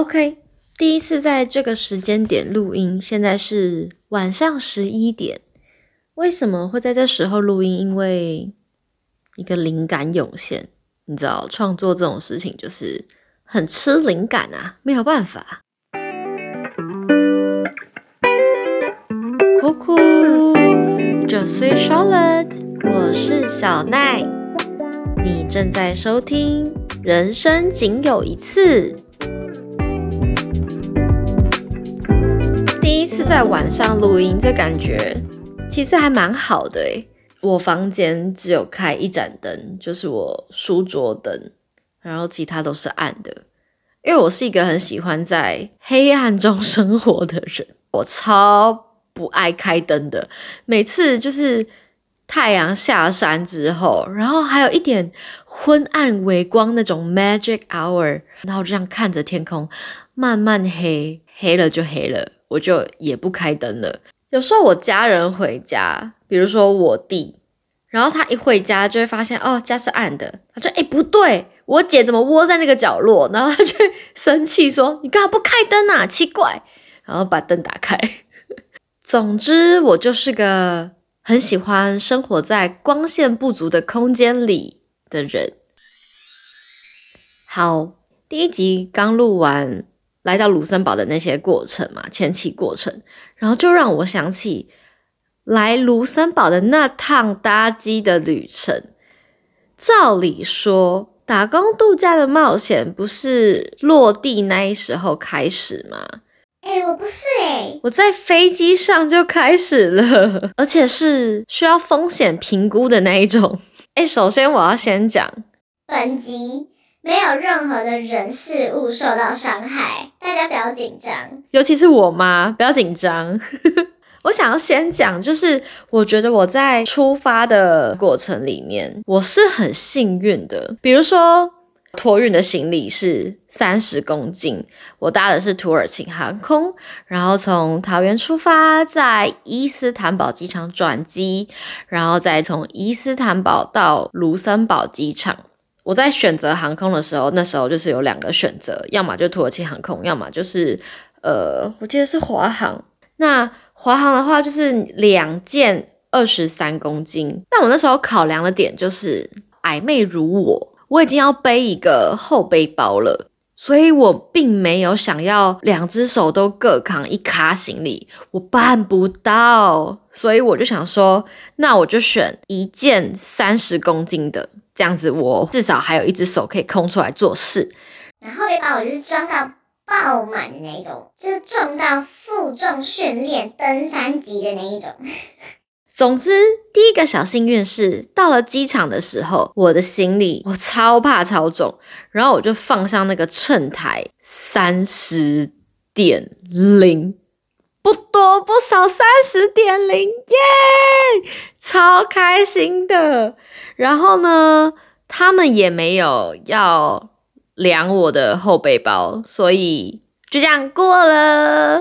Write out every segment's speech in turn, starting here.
OK，第一次在这个时间点录音，现在是晚上十一点。为什么会在这时候录音？因为一个灵感涌现。你知道，创作这种事情就是很吃灵感啊，没有办法。酷酷，Just say Charlotte，我是小奈，你正在收听《人生仅有一次》。在晚上录音，这感觉其实还蛮好的诶。我房间只有开一盏灯，就是我书桌灯，然后其他都是暗的。因为我是一个很喜欢在黑暗中生活的人，我超不爱开灯的。每次就是太阳下山之后，然后还有一点昏暗微光那种 magic hour，然后这样看着天空慢慢黑，黑了就黑了，我就也不开灯了。有时候我家人回家，比如说我弟，然后他一回家就会发现哦家是暗的，他说哎不对，我姐怎么窝在那个角落？然后他就生气说你干嘛不开灯啊？奇怪，然后把灯打开。总之我就是个很喜欢生活在光线不足的空间里的人。好，第一集刚录完。来到卢森堡的那些过程嘛，前期过程，然后就让我想起来卢森堡的那趟搭机的旅程。照理说，打工度假的冒险不是落地那一时候开始吗？哎，我不是哎，我在飞机上就开始了，而且是需要风险评估的那一种。哎，首先我要先讲本集。没有任何的人事物受到伤害，大家不要紧张，尤其是我妈，不要紧张。我想要先讲，就是我觉得我在出发的过程里面，我是很幸运的。比如说，托运的行李是三十公斤，我搭的是土耳其航空，然后从桃园出发，在伊斯坦堡机场转机，然后再从伊斯坦堡到卢森堡机场。我在选择航空的时候，那时候就是有两个选择，要么就土耳其航空，要么就是呃，我记得是华航。那华航的话就是两件二十三公斤。但我那时候考量的点就是矮妹如我，我已经要背一个后背包了，所以我并没有想要两只手都各扛一卡行李，我办不到。所以我就想说，那我就选一件三十公斤的。这样子，我至少还有一只手可以空出来做事。然后背包我就是装到爆满的那种，就是重到负重训练登山级的那一种。总之，第一个小幸运是到了机场的时候，我的行李我超怕超重，然后我就放上那个秤台，三十点零，不多不少，三十点零，耶，超开心的。然后呢，他们也没有要量我的后背包，所以就这样过了。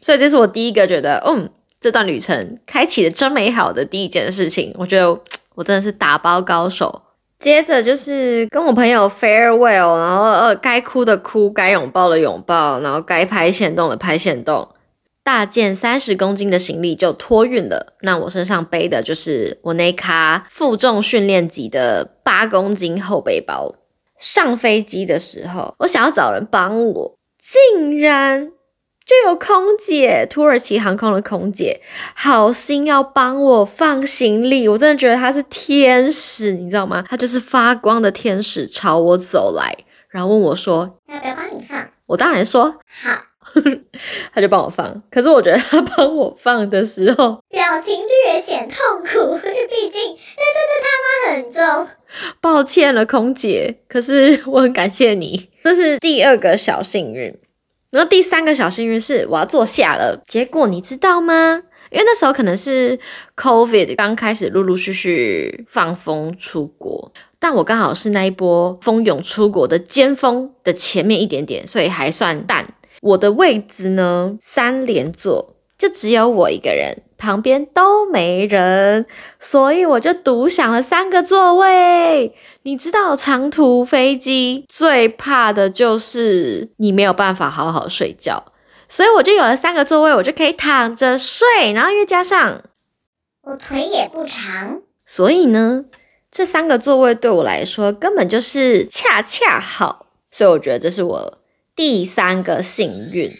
所以这是我第一个觉得，嗯，这段旅程开启的真美好的第一件事情。我觉得我真的是打包高手。接着就是跟我朋友 farewell，然后呃，该哭的哭，该拥抱的拥抱，然后该拍线动的拍线动。大件三十公斤的行李就托运了，那我身上背的就是我那卡负重训练级的八公斤后背包。上飞机的时候，我想要找人帮我，竟然就有空姐，土耳其航空的空姐，好心要帮我放行李，我真的觉得她是天使，你知道吗？她就是发光的天使，朝我走来，然后问我说：“要不要帮你放？”我当然说好。他就帮我放，可是我觉得他帮我放的时候，表情略显痛苦，毕竟那真的他妈很重。抱歉了，空姐，可是我很感谢你。这是第二个小幸运，然后第三个小幸运是我要坐下了。结果你知道吗？因为那时候可能是 COVID 刚开始陆陆续续放风出国，但我刚好是那一波蜂拥出国的尖峰的前面一点点，所以还算淡。我的位置呢，三连座，就只有我一个人旁边都没人，所以我就独享了三个座位。你知道长途飞机最怕的就是你没有办法好好睡觉，所以我就有了三个座位，我就可以躺着睡。然后又加上我腿也不长，所以呢，这三个座位对我来说根本就是恰恰好。所以我觉得这是我第三个幸运。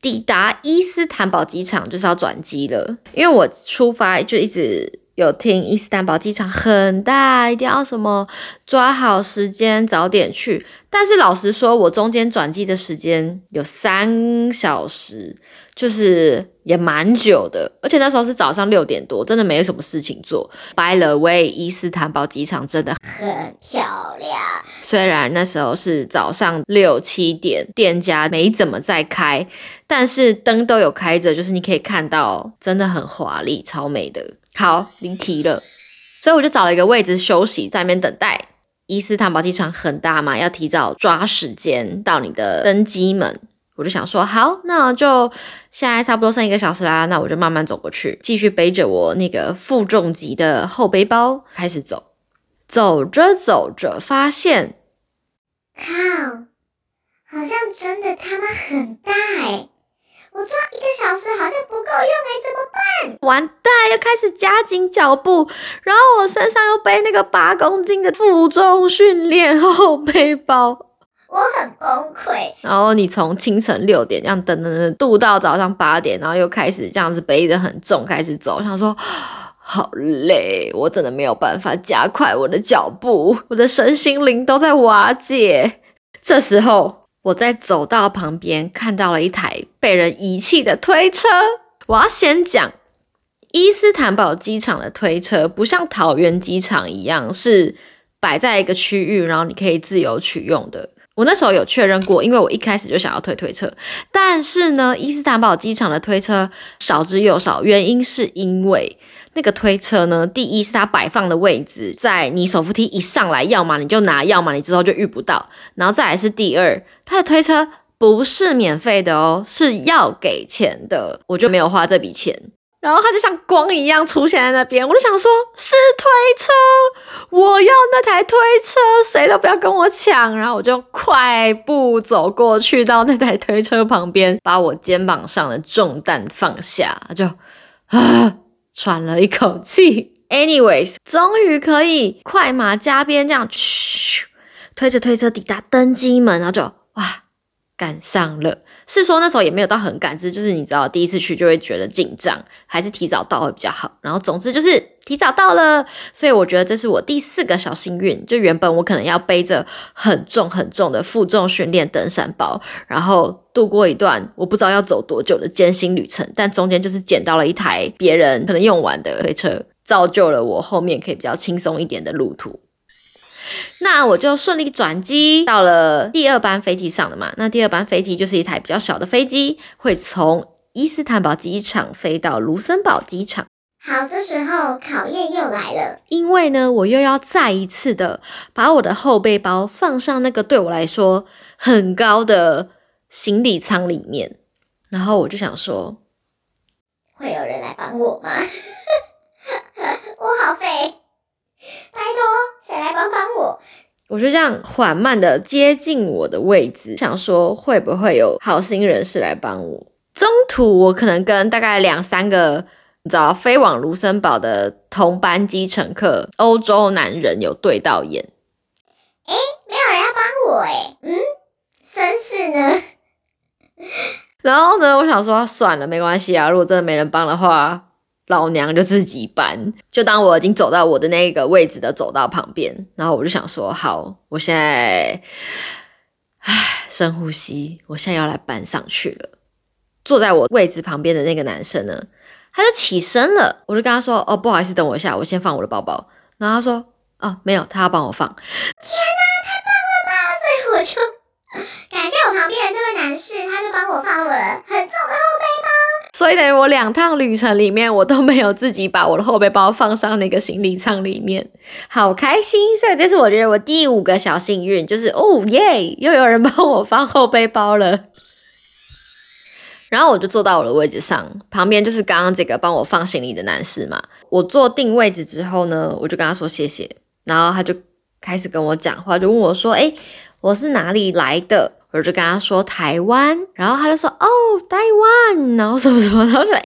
抵达伊斯坦堡机场就是要转机了，因为我出发就一直有听伊斯坦堡机场很大，一定要什么抓好时间早点去。但是老实说，我中间转机的时间有三小时。就是也蛮久的，而且那时候是早上六点多，真的没什么事情做。By the way，伊斯坦堡机场真的很漂亮。虽然那时候是早上六七点，店家没怎么在开，但是灯都有开着，就是你可以看到，真的很华丽，超美的。好，离题了，所以我就找了一个位置休息，在那边等待。伊斯坦堡机场很大嘛，要提早抓时间到你的登机门。我就想说，好，那就现在差不多剩一个小时啦，那我就慢慢走过去，继续背着我那个负重级的后背包开始走。走着走着，发现，靠，好像真的他妈很大哎！我抓一个小时好像不够用哎，怎么办？完蛋，又开始加紧脚步，然后我身上又背那个八公斤的负重训练后背包。我很崩溃。然后你从清晨六点这样等等等，度到早上八点，然后又开始这样子背得很重，开始走。我想说，好累，我真的没有办法加快我的脚步，我的身心灵都在瓦解。这时候，我在走道旁边看到了一台被人遗弃的推车。我要先讲，伊斯坦堡机场的推车不像桃园机场一样是摆在一个区域，然后你可以自由取用的。我那时候有确认过，因为我一开始就想要推推车，但是呢，伊斯坦堡机场的推车少之又少，原因是因为那个推车呢，第一是它摆放的位置在你手扶梯一上来，要么你就拿，要么你之后就遇不到，然后再来是第二，它的推车不是免费的哦，是要给钱的，我就没有花这笔钱。然后它就像光一样出现在那边，我就想说，是推车，我要那台推车，谁都不要跟我抢。然后我就快步走过去到那台推车旁边，把我肩膀上的重担放下，就啊喘了一口气。Anyways，终于可以快马加鞭这样嘘推着推车抵达登机门，然后就哇赶上了。是说那时候也没有到很赶，只就是你知道第一次去就会觉得紧张，还是提早到会比较好。然后总之就是提早到了，所以我觉得这是我第四个小幸运。就原本我可能要背着很重很重的负重训练登山包，然后度过一段我不知道要走多久的艰辛旅程，但中间就是捡到了一台别人可能用完的推车，造就了我后面可以比较轻松一点的路途。那我就顺利转机到了第二班飞机上了嘛。那第二班飞机就是一台比较小的飞机，会从伊斯坦堡机场飞到卢森堡机场。好，这时候考验又来了，因为呢，我又要再一次的把我的后背包放上那个对我来说很高的行李舱里面。然后我就想说，会有人来帮我吗？我好肥。拜托，谁来帮帮我？我就这样缓慢的接近我的位置，想说会不会有好心人士来帮我。中途我可能跟大概两三个你知道飞往卢森堡的同班机乘客，欧洲男人有对到眼。哎，没有人要帮我哎，嗯，绅士呢？然后呢，我想说算了，没关系啊，如果真的没人帮的话。老娘就自己搬，就当我已经走到我的那个位置的走道旁边，然后我就想说，好，我现在，唉，深呼吸，我现在要来搬上去了。坐在我位置旁边的那个男生呢，他就起身了，我就跟他说，哦，不好意思，等我一下，我先放我的包包。然后他说，哦，没有，他要帮我放。天哪，太棒了吧！所以我就 感谢我旁边的这位男士，他就帮我放了很重的。所以等于我两趟旅程里面，我都没有自己把我的后背包放上那个行李舱里面，好开心！所以这是我觉得我第五个小幸运，就是哦耶，又有人帮我放后背包了。然后我就坐到我的位置上，旁边就是刚刚这个帮我放行李的男士嘛。我坐定位置之后呢，我就跟他说谢谢，然后他就开始跟我讲话，就问我说：“哎，我是哪里来的？”我就跟他说台湾，然后他就说：“哦，台湾。”然后什么什么，然后就诶，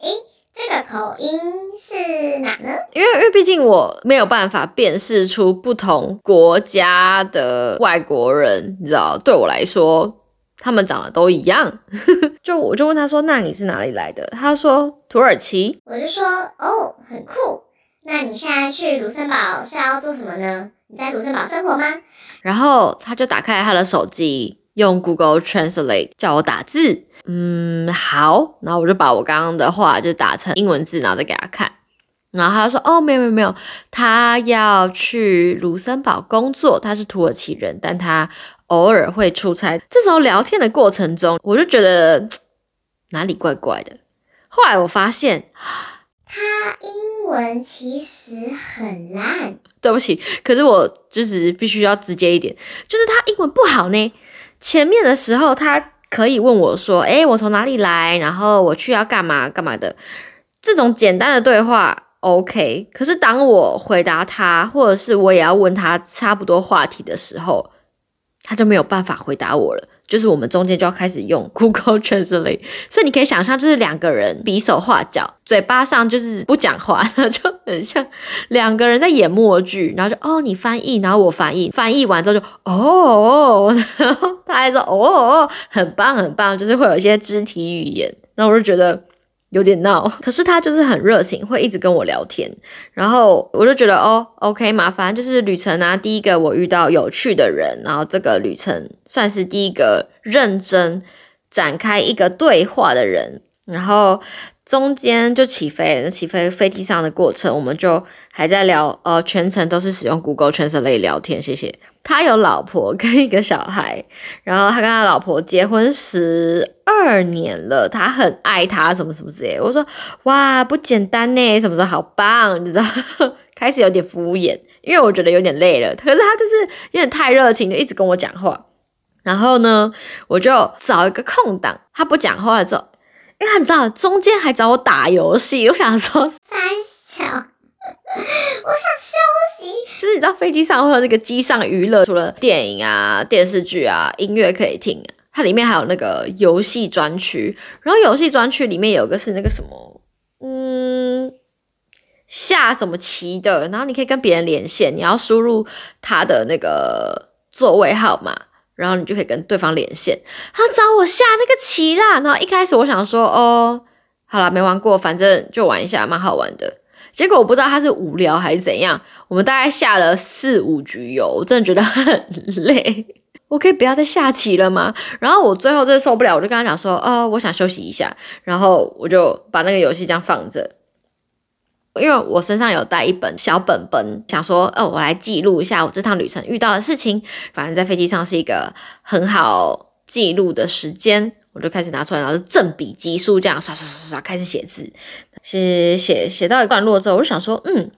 这个口音是哪呢？因为因为毕竟我没有办法辨识出不同国家的外国人，你知道，对我来说。他们长得都一样，就我就问他说：“那你是哪里来的？”他说：“土耳其。”我就说：“哦，很酷。那你现在去卢森堡是要做什么呢？你在卢森堡生活吗？”然后他就打开他的手机，用 Google Translate 叫我打字。嗯，好。然后我就把我刚刚的话就打成英文字，然后再给他看。然后他说：“哦，没有没有没有，他要去卢森堡工作，他是土耳其人，但他。”偶尔会出差，这时候聊天的过程中，我就觉得哪里怪怪的。后来我发现，他英文其实很烂。对不起，可是我就是必须要直接一点，就是他英文不好呢。前面的时候，他可以问我说：“诶，我从哪里来？然后我去要干嘛干嘛的。”这种简单的对话 OK。可是当我回答他，或者是我也要问他差不多话题的时候，他就没有办法回答我了，就是我们中间就要开始用 Google Translate，所以你可以想象，就是两个人比手画脚，嘴巴上就是不讲话，就很像两个人在演默剧，然后就哦你翻译，然后我翻译，翻译完之后就哦，然后他还说哦，很棒很棒，就是会有一些肢体语言，那我就觉得。有点闹，可是他就是很热情，会一直跟我聊天，然后我就觉得哦，OK 嘛，反正就是旅程啊，第一个我遇到有趣的人，然后这个旅程算是第一个认真展开一个对话的人，然后。中间就起飞，那起飞飞机上的过程，我们就还在聊，呃，全程都是使用 Google Translate 聊天。谢谢。他有老婆跟一个小孩，然后他跟他老婆结婚十二年了，他很爱他，什么什么之类。我说，哇，不简单呢，什么时候好棒，你知道？开始有点敷衍，因为我觉得有点累了。可是他就是有点太热情，就一直跟我讲话。然后呢，我就找一个空档，他不讲话了之后。因为你知道，中间还找我打游戏，我想说三小，我想休息。就是你知道，飞机上会有那个机上娱乐，除了电影啊、电视剧啊、音乐可以听，它里面还有那个游戏专区。然后游戏专区里面有个是那个什么，嗯，下什么棋的，然后你可以跟别人连线，你要输入他的那个座位号码。然后你就可以跟对方连线，他找我下那个棋啦。然后一开始我想说，哦，好了，没玩过，反正就玩一下，蛮好玩的。结果我不知道他是无聊还是怎样，我们大概下了四五局游，我真的觉得很累。我可以不要再下棋了吗？然后我最后真的受不了，我就跟他讲说，哦，我想休息一下。然后我就把那个游戏这样放着。因为我身上有带一本小本本，想说，哦，我来记录一下我这趟旅程遇到的事情。反正在飞机上是一个很好记录的时间，我就开始拿出来，然后就正笔疾书这样刷刷刷刷开始写字。写写写到一段落之后，我就想说，嗯，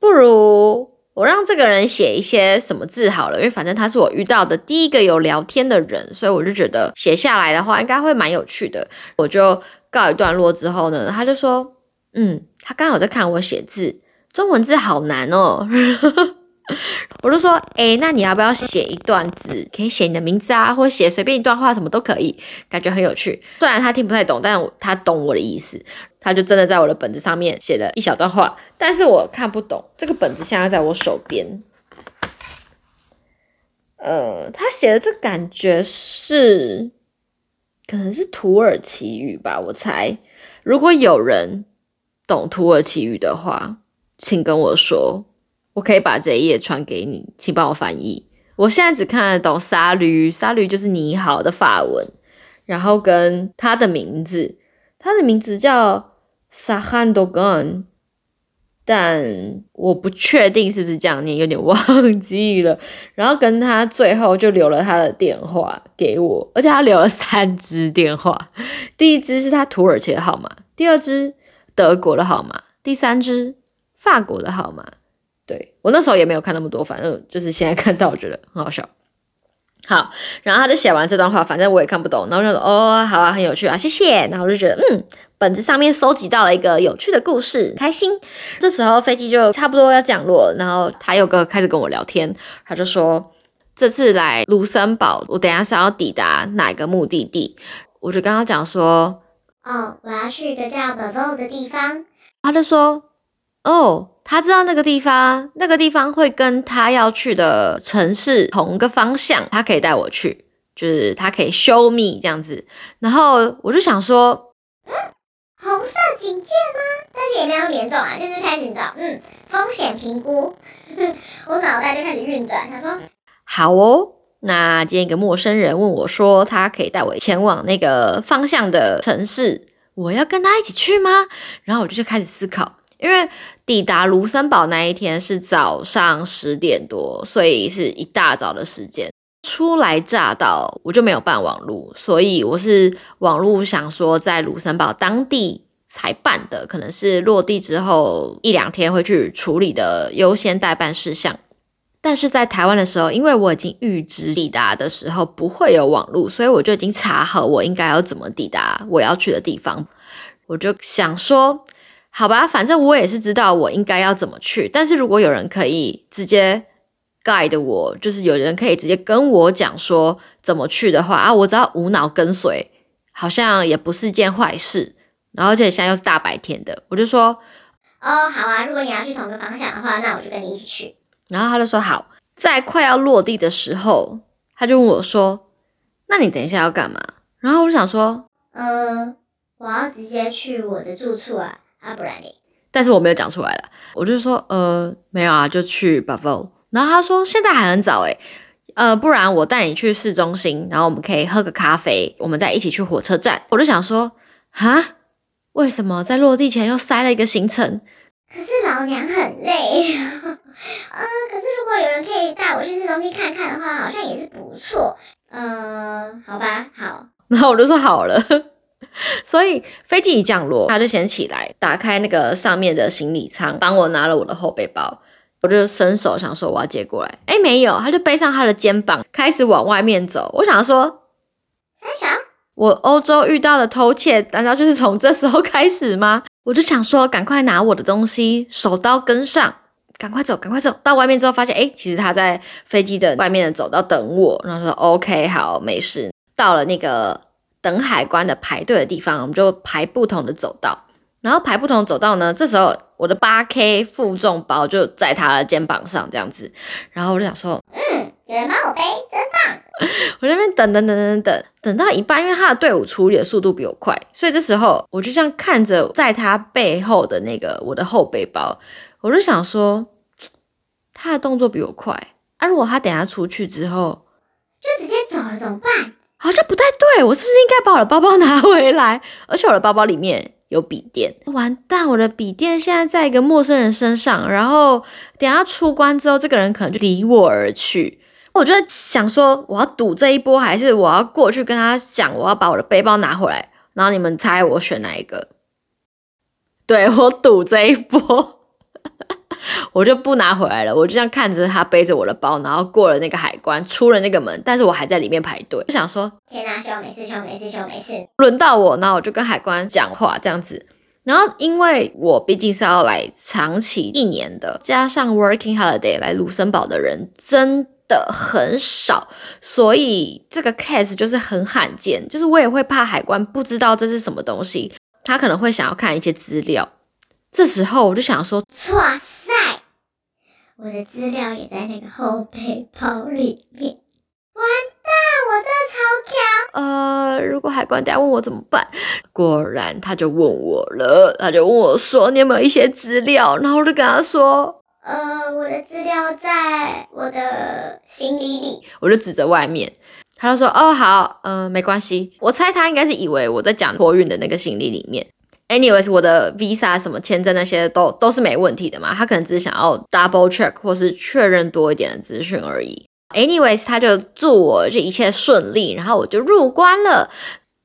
不如我让这个人写一些什么字好了，因为反正他是我遇到的第一个有聊天的人，所以我就觉得写下来的话应该会蛮有趣的。我就告一段落之后呢，他就说。嗯，他刚好在看我写字，中文字好难哦。我就说，哎，那你要不要写一段字？可以写你的名字啊，或写随便一段话，什么都可以，感觉很有趣。虽然他听不太懂，但他懂我的意思。他就真的在我的本子上面写了一小段话，但是我看不懂。这个本子现在在我手边，呃，他写的这感觉是，可能是土耳其语吧，我猜。如果有人。懂土耳其语的话，请跟我说，我可以把这一页传给你，请帮我翻译。我现在只看得懂“沙驴”，“沙驴”就是你好的法文，然后跟他的名字，他的名字叫 Sahan Dogan，但我不确定是不是这样念，有点忘记了。然后跟他最后就留了他的电话给我，而且他留了三支电话，第一支是他土耳其的号码，第二支。德国的号码，第三只法国的号码，对我那时候也没有看那么多，反正就是现在看到，我觉得很好笑。好，然后他就写完这段话，反正我也看不懂，然后就哦，好啊，很有趣啊，谢谢。然后我就觉得，嗯，本子上面收集到了一个有趣的故事，开心。这时候飞机就差不多要降落，然后他又跟开始跟我聊天，他就说这次来卢森堡，我等下是要抵达哪个目的地？我就跟他讲说，哦，我要去一个叫 b a v o 的地方。他就说，哦。他知道那个地方，那个地方会跟他要去的城市同个方向，他可以带我去，就是他可以 show me 这样子。然后我就想说，嗯，红色警戒吗？但是也没有那么严重啊，就是开始你知道，嗯，风险评估，我脑袋就开始运转，他说，好哦，那今天一个陌生人问我说，他可以带我前往那个方向的城市，我要跟他一起去吗？然后我就就开始思考。因为抵达卢森堡那一天是早上十点多，所以是一大早的时间。初来乍到，我就没有办网路，所以我是网路想说在卢森堡当地才办的，可能是落地之后一两天会去处理的优先代办事项。但是在台湾的时候，因为我已经预知抵达的时候不会有网路，所以我就已经查好我应该要怎么抵达我要去的地方。我就想说。好吧，反正我也是知道我应该要怎么去。但是如果有人可以直接 guide 我，就是有人可以直接跟我讲说怎么去的话啊，我只要无脑跟随，好像也不是件坏事。然后而且现在又是大白天的，我就说哦，好啊，如果你要去同个方向的话，那我就跟你一起去。然后他就说好，在快要落地的时候，他就问我说：“那你等一下要干嘛？”然后我就想说：“呃，我要直接去我的住处啊。”啊，不然你？但是我没有讲出来了，我就说，呃，没有啊，就去 b u f f a l o 然后他说现在还很早诶，呃，不然我带你去市中心，然后我们可以喝个咖啡，我们再一起去火车站。我就想说，哈，为什么在落地前又塞了一个行程？可是老娘很累，呃，可是如果有人可以带我去市中心看看的话，好像也是不错。呃，好吧，好。然后我就说好了。所以飞机一降落，他就先起来，打开那个上面的行李舱，帮我拿了我的后背包。我就伸手想说我要接过来，哎，没有，他就背上他的肩膀，开始往外面走。我想说，三小，我欧洲遇到的偷窃，难道就是从这时候开始吗？我就想说，赶快拿我的东西，手刀跟上，赶快走，赶快走到外面之后，发现哎，其实他在飞机的外面的走道等我。然后说 OK，好，没事。到了那个。等海关的排队的地方，我们就排不同的走道，然后排不同走道呢。这时候我的八 K 负重包就在他的肩膀上，这样子。然后我就想说，嗯，有人帮我背，真棒。我那边等等等等等，等到一半，因为他的队伍处理的速度比我快，所以这时候我就这样看着在他背后的那个我的后背包，我就想说，他的动作比我快，啊如果他等下出去之后就直接走了怎么办？好像不太对，我是不是应该把我的包包拿回来？而且我的包包里面有笔电，完蛋，我的笔电现在在一个陌生人身上，然后等下出关之后，这个人可能就离我而去。我就在想说，我要赌这一波，还是我要过去跟他讲，我要把我的背包拿回来？然后你们猜我选哪一个？对我赌这一波。我就不拿回来了，我就这样看着他背着我的包，然后过了那个海关，出了那个门，但是我还在里面排队。就想说，天哪，希望没事，希望没事，希望没事。轮到我，然后我就跟海关讲话这样子。然后因为我毕竟是要来长期一年的，加上 working holiday 来卢森堡的人真的很少，所以这个 case 就是很罕见。就是我也会怕海关不知道这是什么东西，他可能会想要看一些资料。这时候我就想说，哇塞，我的资料也在那个后背包里面。完蛋，我真的超强。呃，如果海关等下问我怎么办？果然他就问我了，他就问我说：“你有没有一些资料？”然后我就跟他说：“呃，我的资料在我的行李里。”我就指着外面，他就说：“哦，好，嗯，没关系。”我猜他应该是以为我在讲托运的那个行李里面。Anyways，我的 visa 什么签证那些都都是没问题的嘛，他可能只是想要 double check 或是确认多一点的资讯而已。Anyways，他就祝我这一切顺利，然后我就入关了。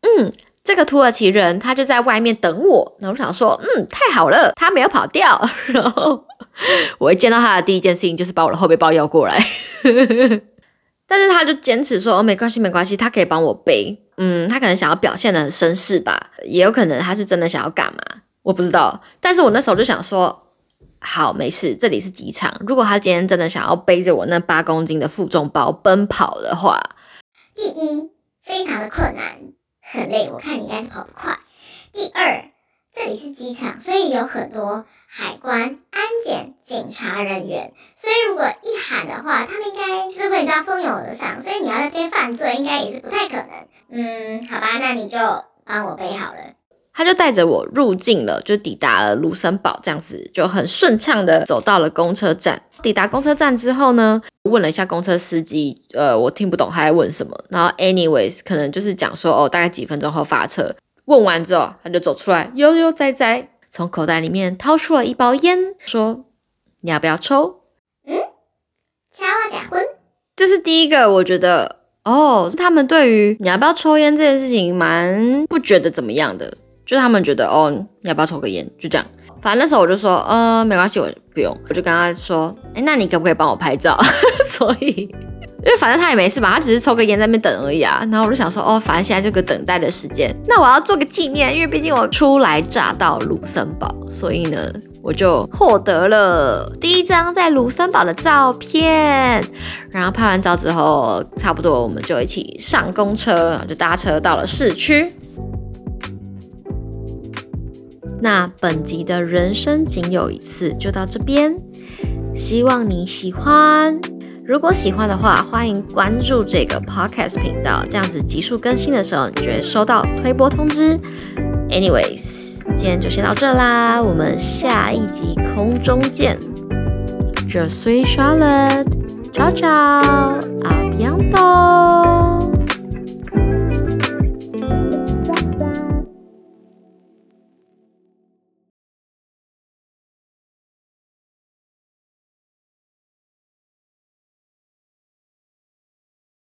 嗯，这个土耳其人他就在外面等我，然后我想说，嗯，太好了，他没有跑掉。然后我一见到他的第一件事情就是把我的后背包要过来。但是他就坚持说哦没关系没关系，他可以帮我背。嗯，他可能想要表现的很绅士吧，也有可能他是真的想要干嘛，我不知道。但是我那时候就想说，好没事，这里是机场。如果他今天真的想要背着我那八公斤的负重包奔跑的话，第一非常的困难，很累，我看你应该是跑不快。第二，这里是机场，所以有很多海关、安检、警察人员，所以如果一喊的话，他们应该就是会到蜂拥而上，所以你要在这边犯罪，应该也是不太可能。嗯，好吧，那你就帮我背好了。他就带着我入境了，就抵达了卢森堡，这样子就很顺畅的走到了公车站。抵达公车站之后呢，问了一下公车司机，呃，我听不懂他在问什么。然后，anyways，可能就是讲说，哦，大概几分钟后发车。问完之后，他就走出来，悠悠哉哉，从口袋里面掏出了一包烟，说：“你要不要抽？”嗯，插话假婚，这是第一个，我觉得。哦，他们对于你要不要抽烟这件事情蛮不觉得怎么样的，就他们觉得哦，你要不要抽个烟，就这样。反正那时候我就说，呃，没关系，我不用。我就跟他说，哎，那你可不可以帮我拍照？所以，因为反正他也没事嘛，他只是抽个烟在那边等而已啊。然后我就想说，哦，反正现在这个等待的时间，那我要做个纪念，因为毕竟我初来乍到卢森堡，所以呢。我就获得了第一张在卢森堡的照片，然后拍完照之后，差不多我们就一起上公车，就搭车到了市区。那本集的人生仅有一次就到这边，希望你喜欢。如果喜欢的话，欢迎关注这个 podcast 频道，这样子急速更新的时候，你就会收到推播通知。Anyways。今天就先到这啦，我们下一集空中见。Je suis Charlotte，ciao ciao，阿比昂多。